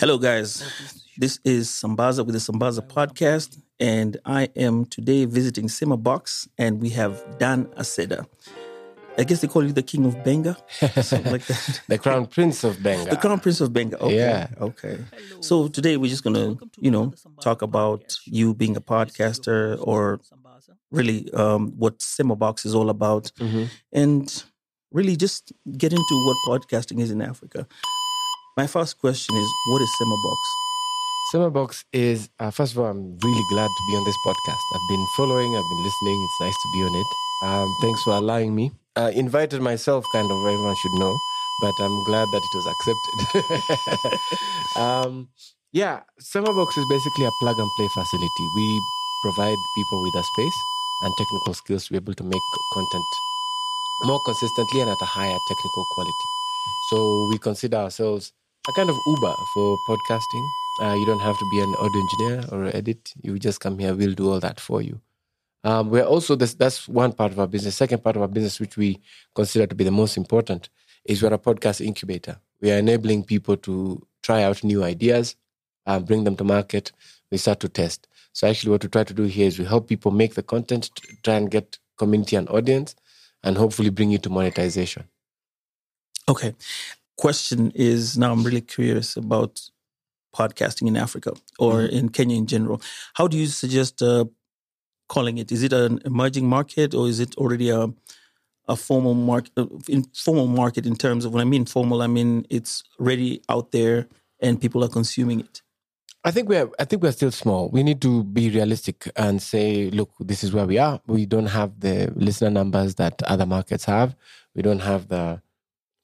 Hello, guys. This is Sambaza with the Sambaza podcast, and I am today visiting Sema Box, and we have Dan Aseda. I guess they call you the king of Benga, something like that. the crown prince of Benga. The crown prince of Benga. Okay. Yeah. Okay. So today we're just gonna, you know, talk about you being a podcaster, or really um, what Sema Box is all about, Mhm. and really just get into what podcasting is in Africa. My first question is, what is Sema Box? Sema Box is, uh, first of all, I'm really glad to be on this podcast. I've been following, I've been listening. It's nice to be on it. Um, thanks for allowing me. I invited myself, kind of, everyone should know, but I'm glad that it was accepted. um, yeah, Sema Box is basically a plug and play facility. We provide people with a space and technical skills to be able to make content more consistently and at a higher technical quality. So we consider ourselves a kind of Uber for podcasting. Uh, you don't have to be an audio engineer or edit. You just come here. We'll do all that for you. Um, we're also this, that's one part of our business. Second part of our business, which we consider to be the most important, is we're a podcast incubator. We are enabling people to try out new ideas, uh, bring them to market. We start to test. So actually, what we try to do here is we help people make the content, try and get community and audience, and hopefully bring you to monetization. Okay. Question is now I'm really curious about podcasting in Africa or in Kenya in general. How do you suggest uh, calling it? Is it an emerging market or is it already a a formal market? Informal market in terms of when I mean formal, I mean it's already out there and people are consuming it. I think we're I think we're still small. We need to be realistic and say, look, this is where we are. We don't have the listener numbers that other markets have. We don't have the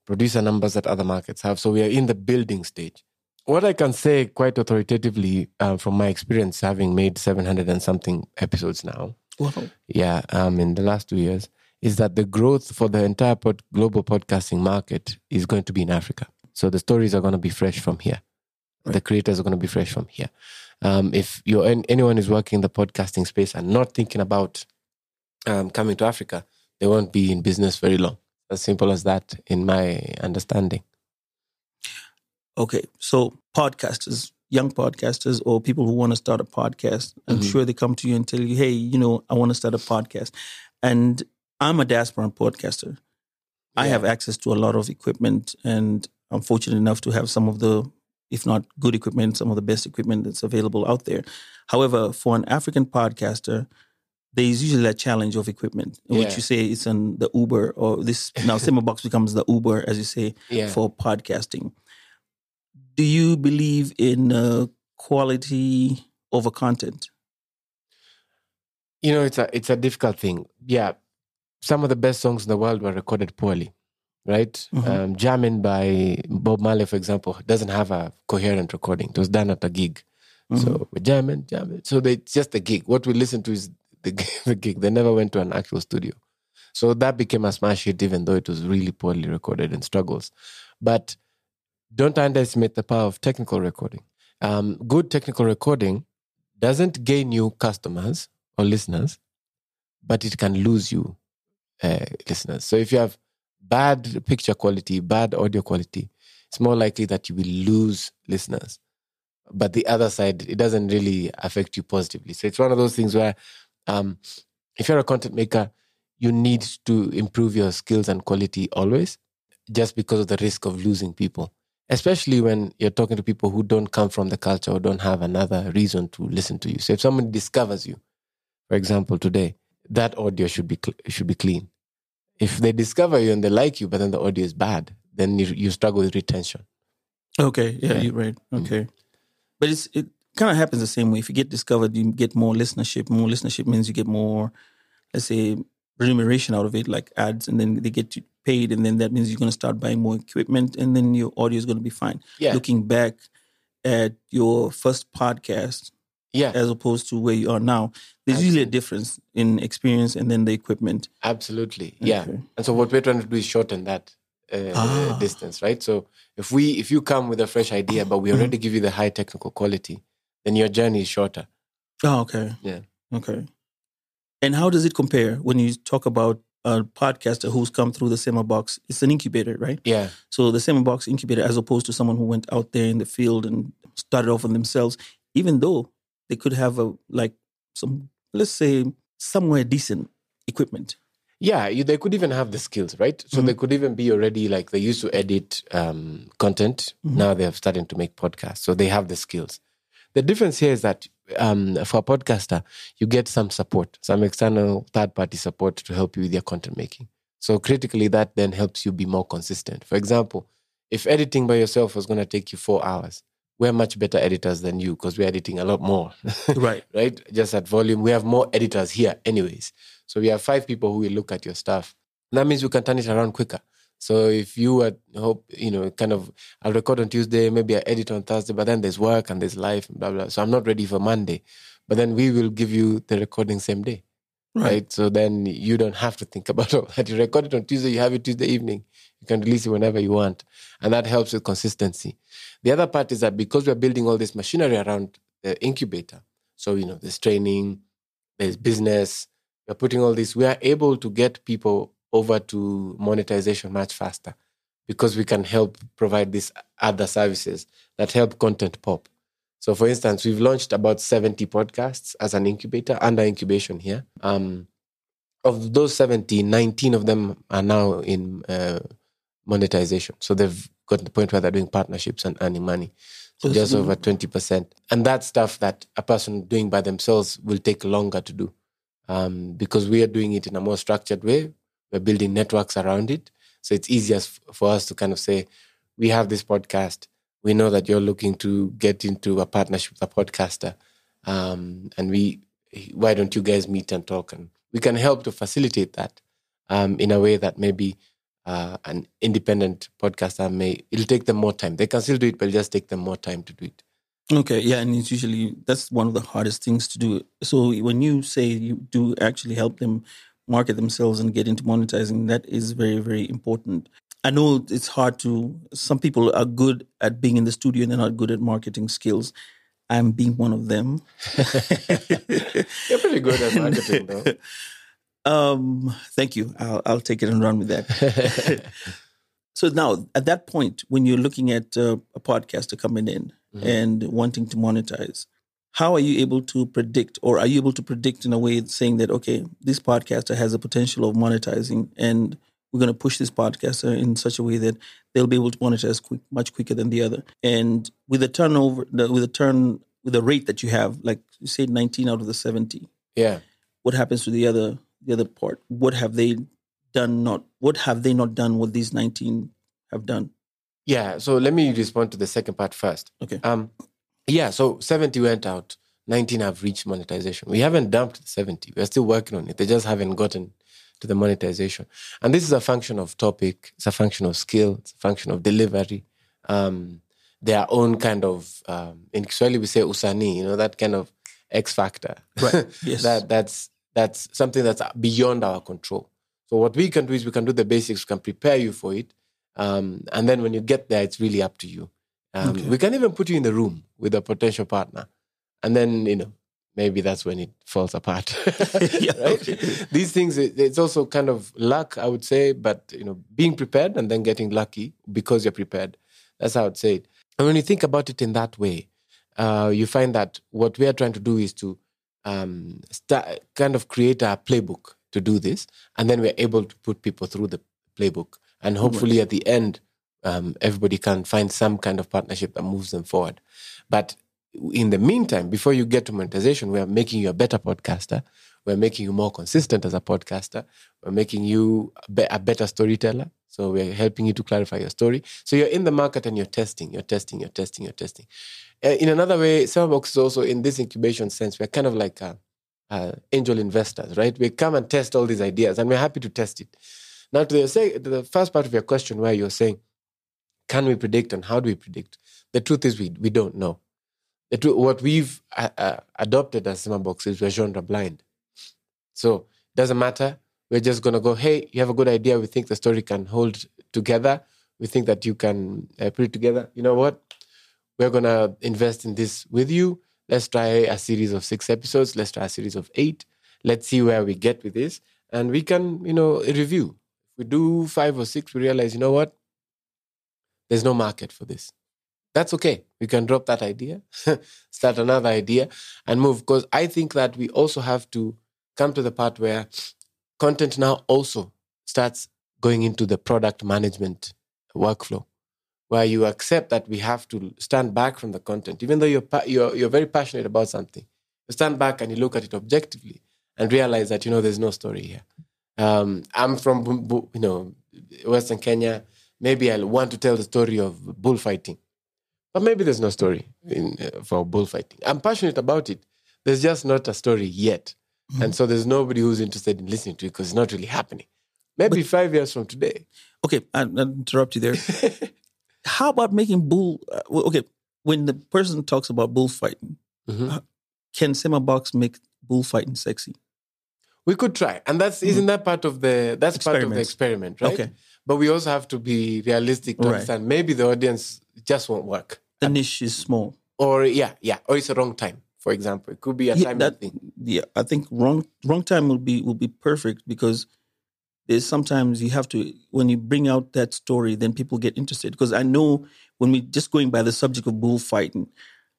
producer numbers that other markets have. So we are in the building stage. What I can say quite authoritatively uh, from my experience, having made 700 and something episodes now, Wow. yeah, um, in the last two years, is that the growth for the entire pod- global podcasting market is going to be in Africa. So the stories are going to be fresh from here. The creators are going to be fresh from here. Um, if you're an- anyone is working in the podcasting space and not thinking about um, coming to Africa, they won't be in business very long. As simple as that, in my understanding. Okay, so podcasters, young podcasters, or people who want to start a podcast, I'm Mhm. sure they come to you and tell you, "Hey, you know, I want to start a podcast," and I'm a diaspora podcaster. I have access to a lot of equipment, and I'm fortunate enough to have some of the, if not good equipment, some of the best equipment that's available out there. However, for an African podcaster, there is usually a challenge of equipment, in which you say it's an the Uber or this now Sema Box becomes the Uber, as you say, Yeah. for podcasting. Do you believe in uh, quality over content? you know it's a it's a difficult thing yeah some of the best songs in the world were recorded poorly right Mhm. um, jamming by bob marley for example doesn't have a coherent recording it was done at a gig Mm-hmm. so we're jamming jamming so they, it's just a gig what we listen to is the, gig they never went to an actual studio so that became a smash hit even though it was really poorly recorded and struggles but don't underestimate the power of technical recording um, good technical recording doesn't gain you customers or listeners, but it can lose you uh, listeners. So if you have bad picture quality, bad audio quality, it's more likely that you will lose listeners. But the other side, it doesn't really affect you positively. So it's one of those things where um, if you're a content maker, you need to improve your skills and quality always, just because of the risk of losing people especially when you're talking to people who don't come from the culture or don't have another reason to listen to you. So if someone discovers you, for example, today, that audio should be cl- should be clean. If they discover you and they like you, but then the audio is bad, then you, you struggle with retention. Okay, yeah, Yeah. you're right. Okay, but it's it kind of happens the same way. If you get discovered, you get more listenership. More listenership means you get more, let's say, remuneration out of it, like ads, and then they get you paid, and then that means you're going to start buying more equipment, and then your audio is going to be fine. Yeah. Looking back at your first podcast Yeah, as opposed to where you are now, there's usually a difference in experience and then the equipment. absolutely. Yeah. Okay. And so what we're trying to do is shorten that uh, Ah. distance, right? So if we if you come with a fresh idea, but we Mm-hmm. already give you the high technical quality, then your journey is shorter. Oh, okay. Yeah. Okay. And how does it compare when you talk about a podcaster who's come through the Sema box? It's an incubator, right? Yeah. So the Sema box incubator, as opposed to someone who went out there in the field and started off on themselves, even though they could have a like some, let's say, somewhere decent equipment. Yeah, you, they could even have the skills, right? So Mm-hmm. they could even be already like they used to edit um, content. Mm-hmm. Now they're starting to make podcasts, so they have the skills. The difference here is that um, for a podcaster, you get some support, some external third party support to help you with your content making. So critically, that then helps you be more consistent. For example, if editing by yourself was going to take you four hours, we're much better editors than you because we're editing a lot more. Right. right? Just at volume. We have more editors here, anyways. So we have five people who will look at your stuff. That means we can turn it around quicker. So if you are hope, you know, kind of, I'll record on Tuesday, maybe I edit on Thursday, but then there's work and there's life blah blah. So I'm not ready for Monday, but then we will give you the recording same day, right? So then you don't have to think about all that. You record it on Tuesday, you have it Tuesday evening. You can release it whenever you want, and that helps with consistency. The other part is that because we're building all this machinery around the incubator, so you know, there's training, there's business, we're putting all this, we are able to get people over to monetization much faster because we can help provide these other services that help content pop. So, for instance, we've launched about 70 podcasts as an incubator under incubation here. Um, of those 70, 19 of them are now in uh, monetization. So, they've got to the point where they're doing partnerships and earning money. So, just over 20%. And that's stuff that a person doing by themselves will take longer to do um, because we are doing it in a more structured way. We're building networks around it. So it's easier for us to kind of say, we have this podcast. We know that you're looking to get into a partnership with a podcaster. Um, and we, why don't you guys meet and talk? And we can help to facilitate that um, in a way that maybe uh, an independent podcaster may, it'll take them more time. They can still do it, but it'll just take them more time to do it. Okay, yeah, and it's usually that's one of the hardest things to do. So when you say you do actually help them market themselves and get into monetizing, that is very, very important. I know it's hard to. Some people are good at being in the studio and they're not good at marketing skills. I'm being one of them. You're pretty good at marketing, though. um, thank you. I'll, I'll take it and run with that. so now, at that point, when you're looking at uh, a podcaster coming in and wanting to monetize, how are you able to predict, or are you able to predict in a way saying that okay, this podcaster has a potential of monetizing, and we're going to push this podcaster in such a way that they'll be able to monetize quick, much quicker than the other, and with the turnover, the, with the turn, with the rate that you have, like you said, 19 out of the 70 yeah. what happens to the other the other part what have they done not what have they not done what these 19 have done Yeah, so let me respond to the second part first. Okay. Um, yeah, so 70 went out, 19 have reached monetization. We haven't dumped the 70. We're still working on it. They just haven't gotten to the monetization. And this is a function of topic, it's a function of skill, it's a function of delivery. Um, their own kind of um, in Kiswahili we say usani, you know, that kind of X factor. Right, yes. that that's that's something that's beyond our control. So what we can do is we can do the basics, we can prepare you for it. Um, and then when you get there, it's really up to you. Um, Okay. We can even put you in the room with a potential partner. And then, you know, maybe that's when it falls apart. Yeah, right? These things, it's also kind of luck, I would say, but, you know, being prepared and then getting lucky because you're prepared. That's how I'd say it. And when you think about it in that way, uh, you find that what we are trying to do is to um, start, kind of create a playbook to do this, and then we're able to put people through the playbook, and hopefully at the end, um, everybody can find some kind of partnership that moves them forward. But in the meantime, before you get to monetization, we are making you a better podcaster. We're making you more consistent as a podcaster. We're making you a, be- a better storyteller. So we're helping you to clarify your story. So you're in the market and you're testing, you're testing, you're testing, you're testing. Uh, in another way, Sema Box is also in this incubation sense. We're kind of like uh, uh, angel investors, right? We come and test all these ideas, and we're happy to test it. Now, to the, say, to the first part of your question, where you're saying, "Can we predict and how do we predict?" The truth is, we we don't know. The what we've uh, uh, adopted as Sema Box is we're genre blind. So it doesn't matter. We're just gonna go. Hey, you have a good idea. We think the story can hold together. We think that you can uh, put it together. You know what? We're gonna invest in this with you. Let's try a series of six episodes. Let's try a series of eight. Let's see where we get with this, and we can, you know, review. If we do five or six, we realize, you know what? There's no market for this. That's okay. We can drop that idea, start another idea, and move. Because I think that we also have to come to the part where content now also starts going into the product management workflow where you accept that we have to stand back from the content even though you're, you're, you're very passionate about something you stand back and you look at it objectively and realize that you know there's no story here um, i'm from you know western kenya maybe I'll want to tell the story of bullfighting but maybe there's no story in, uh, for bullfighting i'm passionate about it there's just not a story yet Mm-hmm. And so there's nobody who's interested in listening to it because it's not really happening. Maybe but, five years from today. Okay, I'll, I'll interrupt you there. How about making bull? Uh, okay, when the person talks about bullfighting, mm-hmm. uh, can Sema Box make bullfighting sexy? We could try, and that's mm-hmm. isn't that part of the that's part of the experiment, right? Okay. But we also have to be realistic to right. understand maybe the audience just won't work. The niche is small. Or yeah, yeah, or it's a wrong time for example. It could be a yeah, time that, thing. Yeah, I think wrong wrong time will be will be perfect because there's sometimes you have to when you bring out that story, then people get interested. Because I know when we just going by the subject of bullfighting,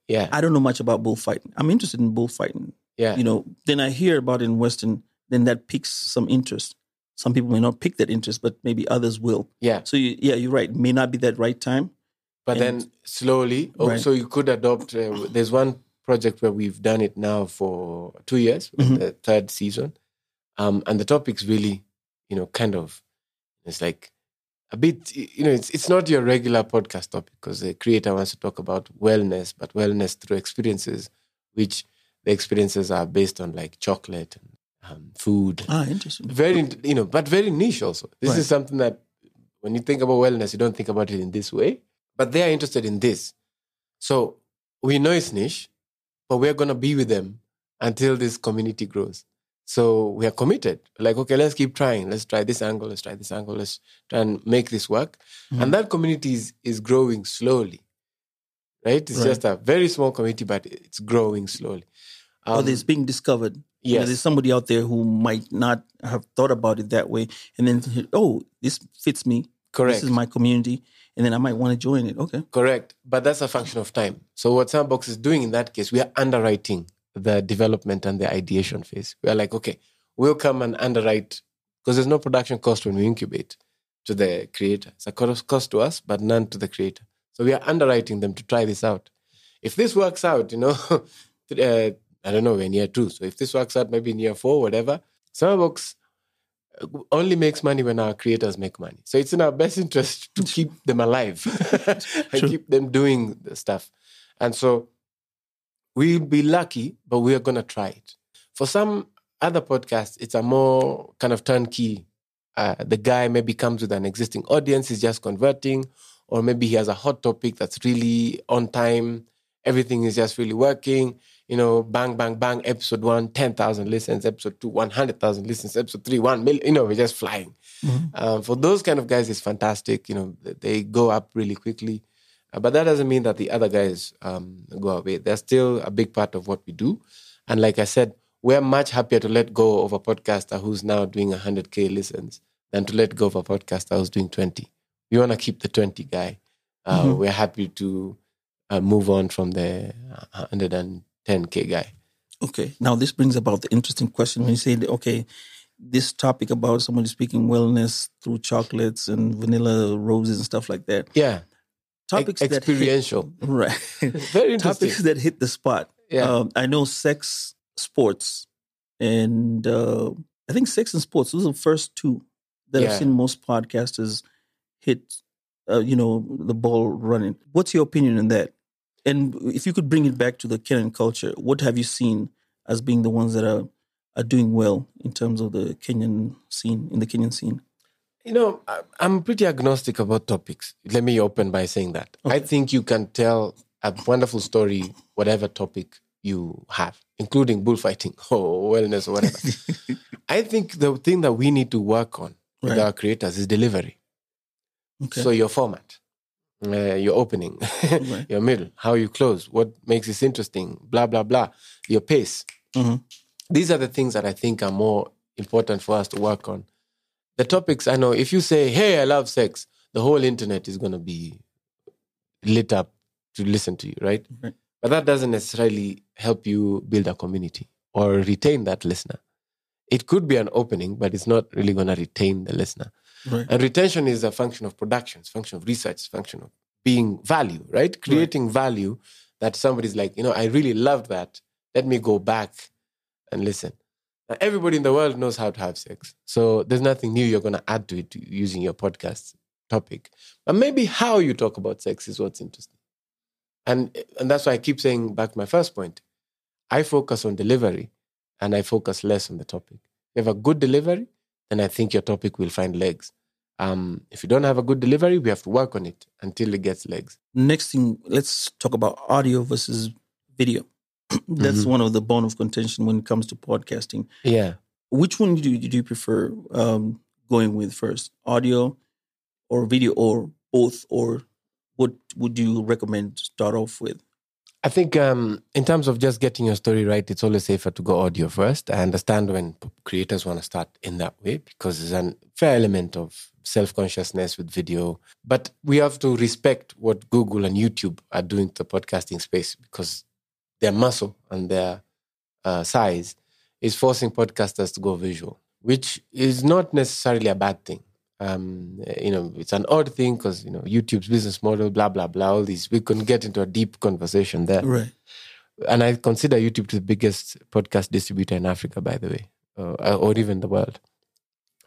yeah, I don't know much about bullfighting. I'm interested in bullfighting. Yeah, you know, then I hear about it in Western, then that piques some interest. Some people may not pick that interest, but maybe others will. Yeah. So you, yeah, you're right. It may not be that right time. But and, then slowly, also right. you could adopt. Uh, there's one project where we've done it now for two years, mm-hmm. the third season. Um, and the topic's really, you know, kind of, it's like a bit, you know, it's, it's not your regular podcast topic because the creator wants to talk about wellness, but wellness through experiences, which the experiences are based on like chocolate and um, food. Ah, interesting. Very, you know, but very niche also. This right. is something that when you think about wellness, you don't think about it in this way, but they are interested in this. So we know it's niche, but we're going to be with them until this community grows. So we are committed. Like, okay, let's keep trying. Let's try this angle. Let's try this angle. Let's try and make this work. Mm-hmm. And that community is, is growing slowly, right? It's right. just a very small community, but it's growing slowly. Um, oh, it's being discovered. Yes. You know, there's somebody out there who might not have thought about it that way. And then, oh, this fits me. Correct. This is my community and then I might want to join it. Okay. Correct. But that's a function of time. So what Sema Box is doing in that case, we are underwriting the development and the ideation phase. We are like, okay, we'll come and underwrite because there's no production cost when we incubate to the creator. It's a cost to us, but none to the creator. So we are underwriting them to try this out. If this works out, you know, uh, I don't know, in year two. So if this works out, maybe in year four, whatever, Sema Box only makes money when our creators make money. So it's in our best interest to keep them alive and keep them doing the stuff. And so we'll be lucky, but we are going to try it. For some other podcasts, it's a more kind of turnkey. Uh, the guy maybe comes with an existing audience, he's just converting, or maybe he has a hot topic that's really on time. Everything is just really working you know, bang, bang, bang, episode one, 10,000 listens, episode two, 100,000 listens, episode three, 1 million, you know, we're just flying. Mm-hmm. Um, for those kind of guys, it's fantastic. You know, they go up really quickly. Uh, but that doesn't mean that the other guys um, go away. They're still a big part of what we do. And like I said, we're much happier to let go of a podcaster who's now doing 100K listens than to let go of a podcaster who's doing 20. We want to keep the 20 guy. Uh, mm-hmm. We're happy to uh, move on from the 100 and 10K guy. Okay. Now, this brings about the interesting question when you say, okay, this topic about somebody speaking wellness through chocolates and vanilla roses and stuff like that. Yeah. Topics e- experiential. That hit, right. Very interesting. Topics that hit the spot. Yeah. Um, I know sex, sports, and uh, I think sex and sports. Those are the first two that yeah. I've seen most podcasters hit, uh, you know, the ball running. What's your opinion on that? And if you could bring it back to the Kenyan culture, what have you seen as being the ones that are are doing well in terms of the Kenyan scene in the Kenyan scene? You know, I'm pretty agnostic about topics. Let me open by saying that. I think you can tell a wonderful story, whatever topic you have, including bullfighting or wellness or whatever. I think the thing that we need to work on with Right. our creators is delivery. Okay. So your format, uh, your opening, Right. your middle, how you close, what makes this interesting, blah blah blah, your pace. Mhm. These are the things that I think are more important for us to work on. The topics I know, if you say, "Hey, I love sex," the whole internet is going to be lit up to listen to you, right? Right. But that doesn't necessarily help you build a community or retain that listener. It could be an opening, but it's not really going to retain the listener. Right. And retention is a function of production, it's a function of research, function of being value, right? Creating value that somebody's like, you know, I really loved that. Let me go back and listen. Now, everybody in the world knows how to have sex. So there's nothing new you're going to add to it using your podcast topic. But maybe how you talk about sex is what's interesting. And, and that's why I keep saying back to my first point. I focus on delivery and I focus less on the topic. If you have a good delivery, then I think your topic will find legs. Um, if you don't have a good delivery, we have to work on it until it gets legs. Next thing, let's talk about audio versus video. That's Mm-hmm. one of the bone of contention when it comes to podcasting. Yeah. Which one do you, do you prefer um, going with first, audio or video, or both, or what would you recommend start off with? I think um, in terms of just getting your story right, it's always safer to go audio first. I understand when creators want to start in that way because there's a fair element of self consciousness with video. But we have to respect what Google and YouTube are doing to the podcasting space because their muscle and their uh, size is forcing podcasters to go visual, which is not necessarily a bad thing. Um, you know, it's an odd thing because you know YouTube's business model, blah blah blah. All these we can get into a deep conversation there Right. and I consider YouTube to the biggest podcast distributor in Africa, by the way, uh, or even the world.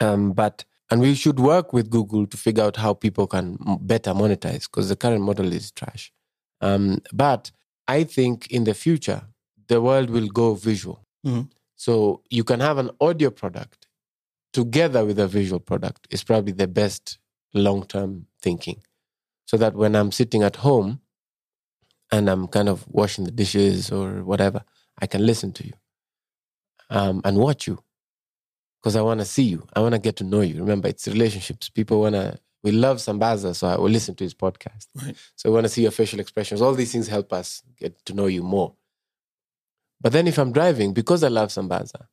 Um, but and we should work with Google to figure out how people can better monetize because the current model is trash. Um, but I think in the future the world will go visual. Mhm. So you can have an audio product together with a visual product is probably the best long term thinking. So that when I'm sitting at home and I'm kind of washing the dishes or whatever, I can listen to you um, and watch you because I want to see you. I want to get to know you. Remember, it's relationships. People want to, we love Sambaza, so I will listen to his podcast. Right. So we want to see your facial expressions. All these things help us get to know you more. But then if I'm driving, because I love Sambaza,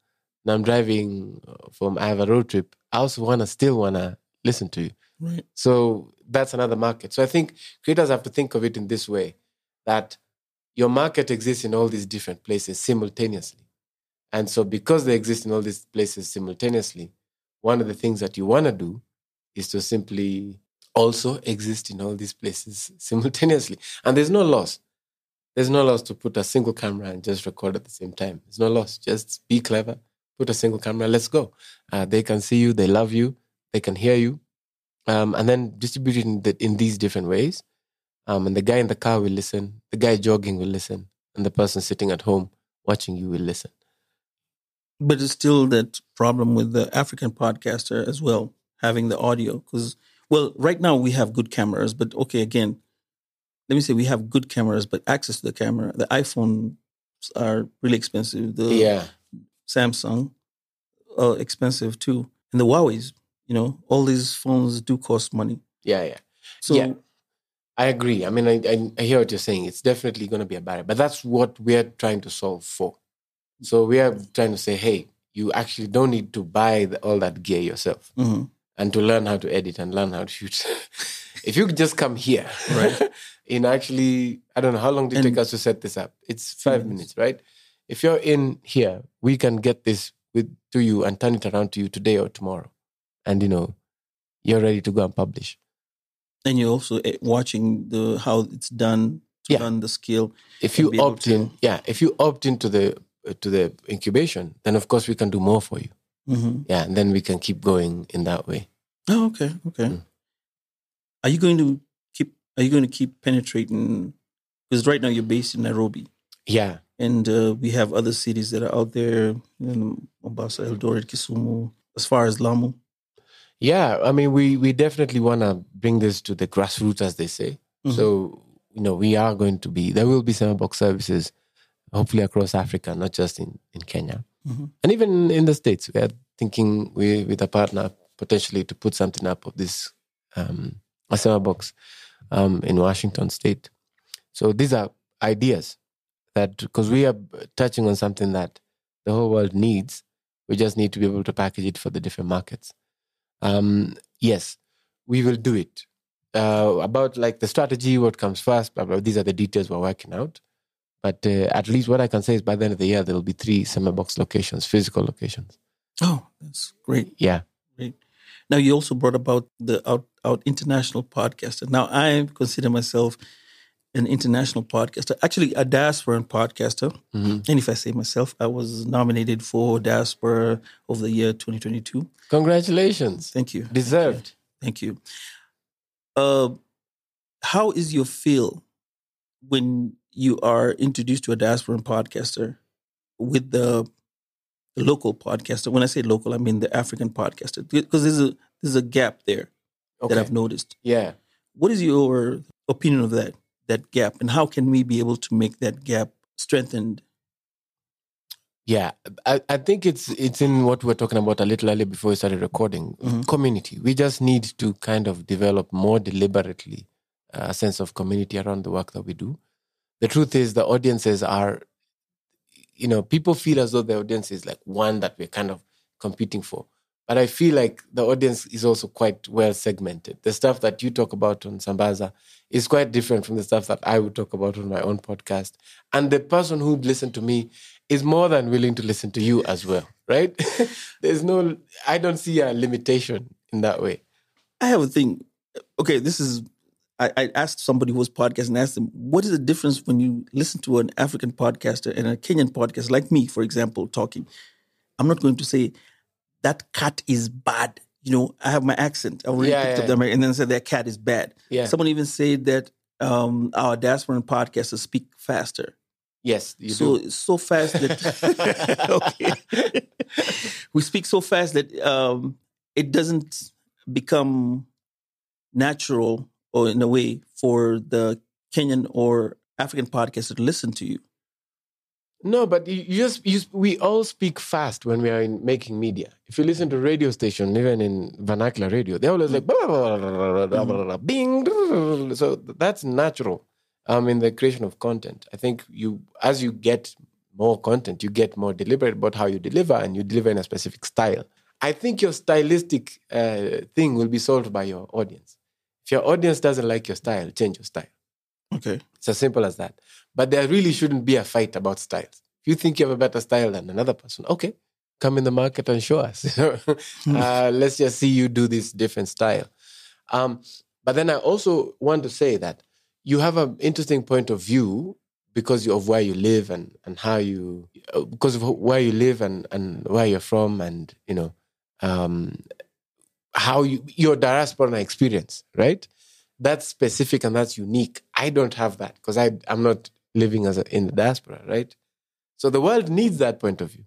and I'm driving uh, from, I have a road trip, I also want to still want to listen to you. Right. So that's another market. So I think creators have to think of it in this way that your market exists in all these different places simultaneously. And so because they exist in all these places simultaneously, one of the things that you want to do is to simply also exist in all these places simultaneously. And there's no loss. There's no loss to put a single camera and just record at the same time. There's no loss. Just be clever, put a single camera, let's go. Uh, they can see you, they love you, they can hear you, um, and then distribute it in, the, in these different ways. Um, and the guy in the car will listen, the guy jogging will listen, and the person sitting at home watching you will listen. But it's still that problem with the African podcaster as well, having the audio. Because, well, right now we have good cameras, but okay, again, let me say we have good cameras, but access to the camera, the iPhones are really expensive. The Yeah. Samsung, uh, expensive too. And the Huawei's, you know, all these phones do cost money. Yeah, yeah. So, Yeah. I agree. I mean, I, I, I hear what you're saying. It's definitely going to be a barrier, but that's what we're trying to solve for. So we are trying to say, hey, you actually don't need to buy the, all that gear yourself mhm. and to learn how to edit and learn how to shoot. if you could just come here, Right. in actually, I don't know how long did it And- take us to set this up. It's five minutes. minutes, right? If you're in here, we can get this with to you and turn it around to you today or tomorrow, and you know, you're ready to go and publish. and you're also eh, watching the how it's done to Yeah. learn the skill. if you opt in yeah if you opt into the uh, to the incubation then of course we can do more for you hmm yeah and then we can keep going in that way Oh, okay, okay. Mm. Are you going to keep? Are you going to keep penetrating? Because right now you're based in Nairobi, Yeah. And uh, we have other cities that are out there, know, Mombasa, Eldoret, Kisumu, as far as Lamu. Yeah, I mean, we we definitely want to bring this to the grassroots, as they say. Mhm. So you know, we are going to be there will be Sema Box services, hopefully across Africa, not just in in Kenya, Mhm. and even in the states. We are thinking we with a partner potentially to put something up of this um, a Sema Box um, in Washington State. So these are ideas that because we are touching on something that the whole world needs, we just need to be able to package it for the different markets. Um, yes, we will do it. Uh, about like the strategy, what comes first, blah, blah, these are the details we're working out. But uh, at least what I can say is by the end of the year, there will be three Sema Box locations, physical locations. Oh, that's great. Yeah. Great. Now you also brought about the out out international podcaster. Now I consider myself an international podcaster, actually a diasporan podcaster. Mhm. And if I say myself, I was nominated for Diaspora of the Year 2022. Congratulations. Thank you. Deserved. Thank you. Uh, how is your feel when you are introduced to a diasporan podcaster with the, the local podcaster? When I say local, I mean the African podcaster, because there's a there's a gap there Okay. that I've noticed. yeah. What is your opinion of that that gap, and how can we be able to make that gap strengthened? Yeah, I, I think it's it's in what we were talking about a little earlier before we started recording. Mhm. Community. We just need to kind of develop more deliberately uh, a sense of community around the work that we do. The truth is, the audiences are, you know, people feel as though the audience is like one that we're kind of competing for. But I feel like the audience is also quite well segmented. The stuff that you talk about on Sambaza is quite different from the stuff that I would talk about on my own podcast. And the person who'd listen to me is more than willing to listen to you as well, right? There's no, I don't see a limitation in that way. I have a thing. Okay, this is. I, I asked somebody who was podcasting, and asked them, what is the difference when you listen to an African podcaster and a Kenyan podcast, like me, for example, talking? I'm not going to say that cat is bad. You know, I have my accent. I already Yeah, picked yeah, up the American, and then said that cat is bad. Yeah. Someone even said that um, our diasporan podcasters speak faster. yes, you so do. so fast that we speak so fast that um, it doesn't become natural or in a way for the Kenyan or African podcaster to listen to you. No, but you, you just you, we all speak fast when we are in making media. If you listen to radio station, even in vernacular radio, they're always like blah, blah, blah, blah, blah, blah, blah, bing. So that's natural. Um, in the creation of content, I think you as you get more content, you get more deliberate about how you deliver, and you deliver in a specific style. I think your stylistic uh, thing will be solved by your audience. If your audience doesn't like your style, change your style. Okay. It's as simple as that. But there really shouldn't be a fight about styles. If you think you have a better style than another person, okay, come in the market and show us. uh, let's just see you do this different style. Um, but then I also want to say that you have an interesting point of view because of where you live and, and how you, uh, because of where you live and, and where you're from and, you know, um, how you, your diaspora experience, right? that's specific and that's unique. I don't have that because I I'm not living as a, in the diaspora, right? So the world needs that point of view.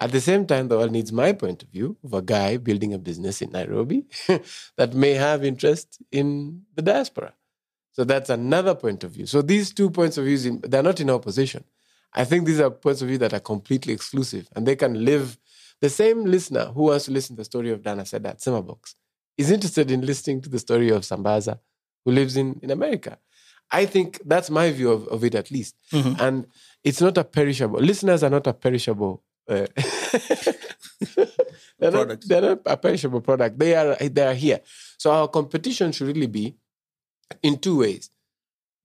At the same time, the world needs my point of view of a guy building a business in Nairobi that may have interest in the diaspora. So that's another point of view. So these two points of view, they're not in opposition. I think these are points of view that are completely exclusive and they can live. The same listener who wants to listen to the story of Dan Aseda at Sema Box is interested in listening to the story of Sambaza who lives in, in America. I think that's my view of, of it at least. Mhm. And it's not a perishable. Listeners are not a perishable. Uh, they're, not, they're not a perishable product. They are they are here. So our competition should really be in two ways.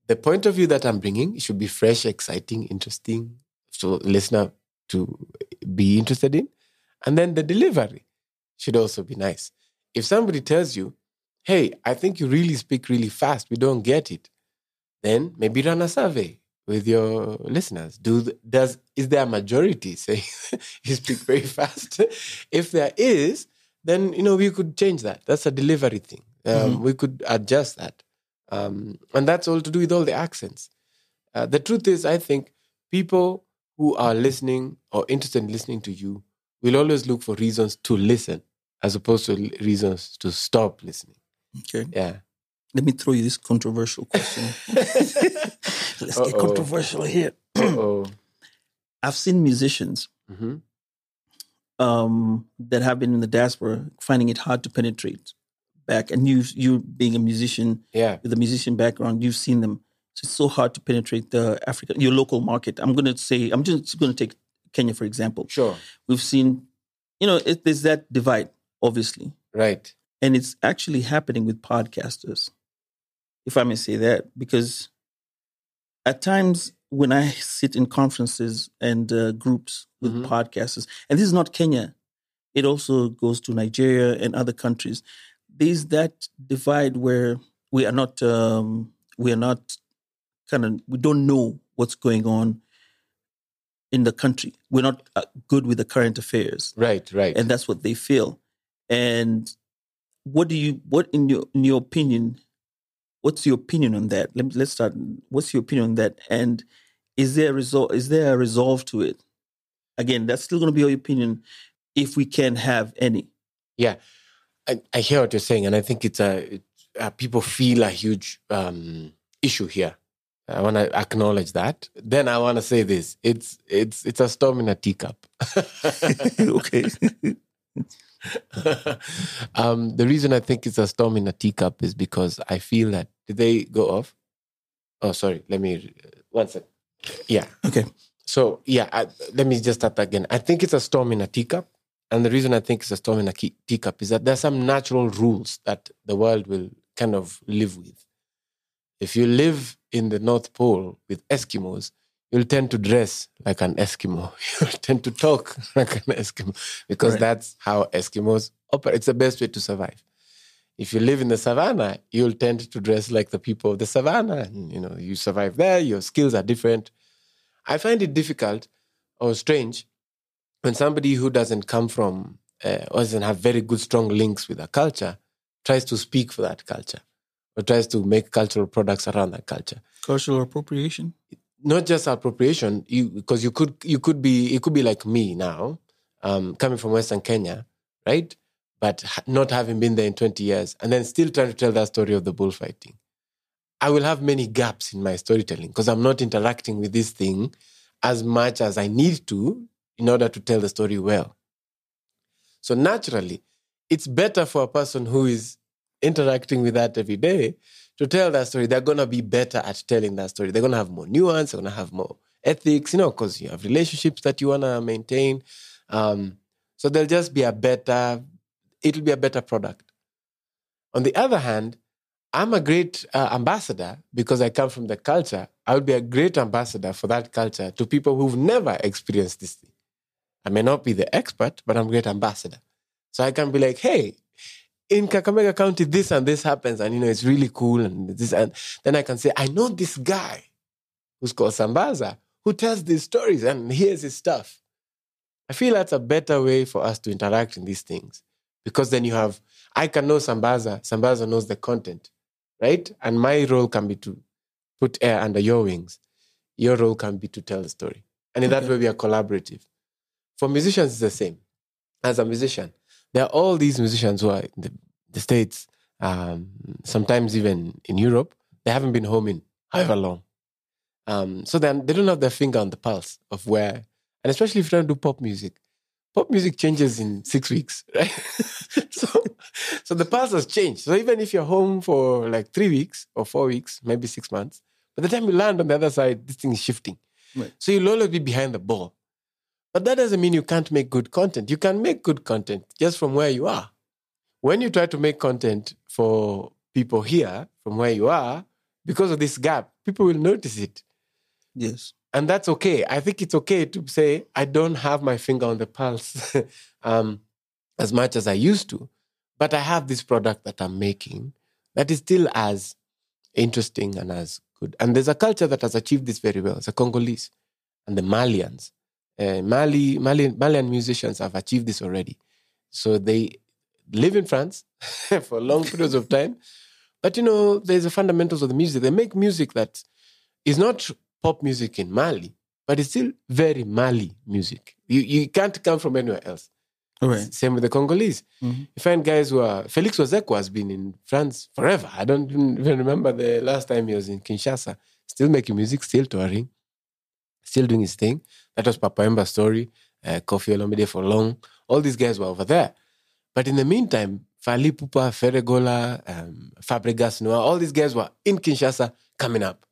The point of view that I'm bringing it should be fresh, exciting, interesting, so listener to be interested in, and then the delivery should also be nice. If somebody tells you, "Hey, I think you really speak really fast. We don't get it," then maybe run a survey with your listeners. Do does is there a majority saying you speak very fast? if there is, then you know we could change that. That's a delivery thing. Um, Mhm. We could adjust that. Um, and that's all to do with all the accents. Uh, the truth is, I think people who are listening or interested in listening to you will always look for reasons to listen as opposed to reasons to stop listening. Okay. Yeah. Let me throw you this controversial question. Let's get Uh-oh. controversial here. I've seen musicians hmm um, that have been in the diaspora finding it hard to penetrate back. And you, you being a musician Yeah. with a musician background, you've seen them. So it's so hard to penetrate the African, your local market. I'm going to say, I'm just going to take Kenya for example. Sure. We've seen, you know, it, there's that divide, obviously, Right. and it's actually happening with podcasters, if I may say that, because at times when I sit in conferences and uh, groups with Mhm. podcasters, and this is not Kenya, it also goes to Nigeria and other countries. There's that divide where we are not, um, we are not kind of, we don't know what's going on in the country. We're not uh, good with the current affairs Right. Right. and that's what they feel. And what do you what in your in your opinion? What's your opinion on that? Let, let's start. What's your opinion on that? And is there a result? Is there a resolve to it? Again, that's still going to be your opinion, if we can have any. Yeah, I, I hear what you're saying, and I think it's a it, uh, people feel a huge um, issue here. I want to acknowledge that. Then I want to say this: it's it's it's a storm in a teacup. okay. um, the reason I think it's a storm in a teacup is because I feel that did they go off? Oh, sorry. Let me one sec. Yeah. Okay. So yeah, I, let me just start again. I think it's a storm in a teacup, and the reason I think it's a storm in a key, teacup is that there's some natural rules that the world will kind of live with. If you live in the North Pole with Eskimos, you'll tend to dress like an Eskimo. You'll tend to talk like an Eskimo because Right. that's how Eskimos operate. It's the best way to survive. If you live in the savannah, you'll tend to dress like the people of the savannah. And, you know, you survive there. Your skills are different. I find it difficult or strange when somebody who doesn't come from uh, or doesn't have very good, strong links with a culture tries to speak for that culture or tries to make cultural products around that culture. Cultural appropriation. Not just appropriation, you because you could you could be it could be like me now, um, coming from Western Kenya, right? But not having been there in twenty years, and then still trying to tell that story of the bullfighting. I will have many gaps in my storytelling because I'm not interacting with this thing as much as I need to in order to tell the story well. So naturally, it's better for a person who is interacting with that every day to tell that story. They're to be better at telling that story. They're to have more nuance, they're to have more ethics, you know, because you have relationships that you want to maintain. Um, so they'll just be a better, it'll be a better product. On the other hand, I'm a great uh, ambassador because I come from the culture. I would be a great ambassador for that culture to people who've never experienced this thing. I may not be the expert, but I'm a great ambassador. So I can be like, hey, in Kakamega County, this and this happens, and you know, it's really cool. And this, and then I can say, I know this guy who's called Sambaza who tells these stories, and hears his stuff. I feel that's a better way for us to interact in these things because then you have, I can know Sambaza, Sambaza knows the content, right? And my role can be to put air under your wings. Your role can be to tell the story. And in that way, we are collaborative. For musicians, it's the same. As a musician, there are all these musicians who are in the, the States, um, sometimes even in Europe, they haven't been home in however long. Um, so then they don't have their finger on the pulse of where, and especially if you don't do pop music, pop music changes in six weeks, right? so, so the pulse has changed. So even if you're home for like three weeks or four weeks, maybe six months, by the time you land on the other side, this thing is shifting. Right. So you'll always be behind the ball. But that doesn't mean you can't make good content. You can make good content just from where you are. When you try to make content for people here from where you are, because of this gap, people will notice it. Yes. And that's okay. I think it's okay to say, I don't have my finger on the pulse um, as much as I used to, but I have this product that I'm making that is still as interesting and as good. And there's a culture that has achieved this very well. It's the Congolese and the Malians. Uh, Mali, Mali, Malian musicians have achieved this already. So they live in France, for long periods of time. But you know, there's the fundamentals of the music. They make music that is not pop music in Mali, but it's still very Mali music. You you can't come from anywhere else. Right. Same with the Congolese. Mhm. You find guys who are Felix Ozeko has been in France forever. I don't even remember the last time he was in Kinshasa. Still making music, still touring, still doing his thing. That was Papa Wemba's story. Uh, Koffi Olomide for long. All these guys were over there. But in the meantime, Fally Ipupa, Ferregola, um, Fabregas Noah, all these guys were in Kinshasa coming up,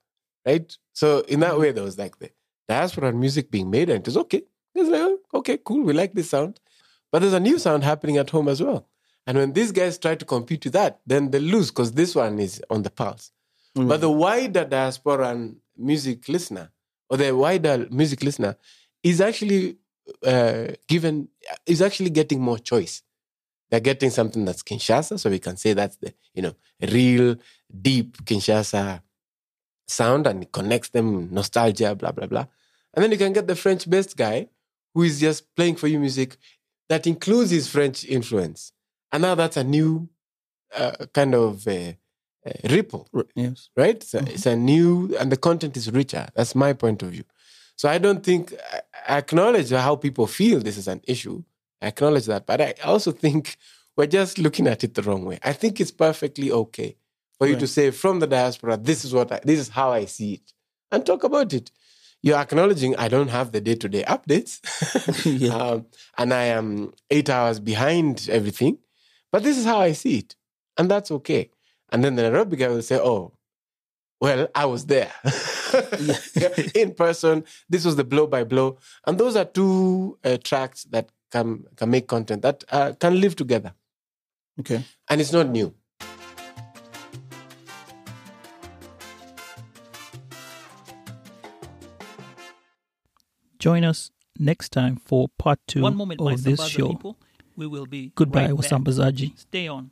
right? So in that way, there was like the diaspora music being made, and it was okay. It's like, oh, okay, cool, we like this sound. But there's a new sound happening at home as well. And when these guys try to compete with that, then they lose because this one is on the pulse. But the wider diaspora and music listener, or the wider music listener, is actually uh, given, is actually getting more choice. They're getting something that's Kinshasa, so we can say that's the you know real deep Kinshasa sound, and it connects them nostalgia, blah blah blah. And then you can get the French-based guy who is just playing for you music that includes his French influence, and now that's a new uh, kind of uh, ripple yes. right? It's a, it's a new, and the content is richer. That's my point of view. So I don't think I acknowledge how people feel this is an issue. I acknowledge that, but I also think we're just looking at it the wrong way. I think it's perfectly okay for you to say from the diaspora, this is what I, this is how I see it, and talk about it. You're acknowledging I don't have the day to day updates, Yeah. um, and I am eight hours behind everything, but this is how I see it, and that's okay. And then the Nairobi guy will say, "Oh, well, I was there in person. This was the blow by blow, and those are two uh, tracks that can can make content that uh, can live together, Okay. and it's not new. Join us next time for part two One moment, my of this show. people. We will be Goodbye, right back. Wasambazaji. Stay on.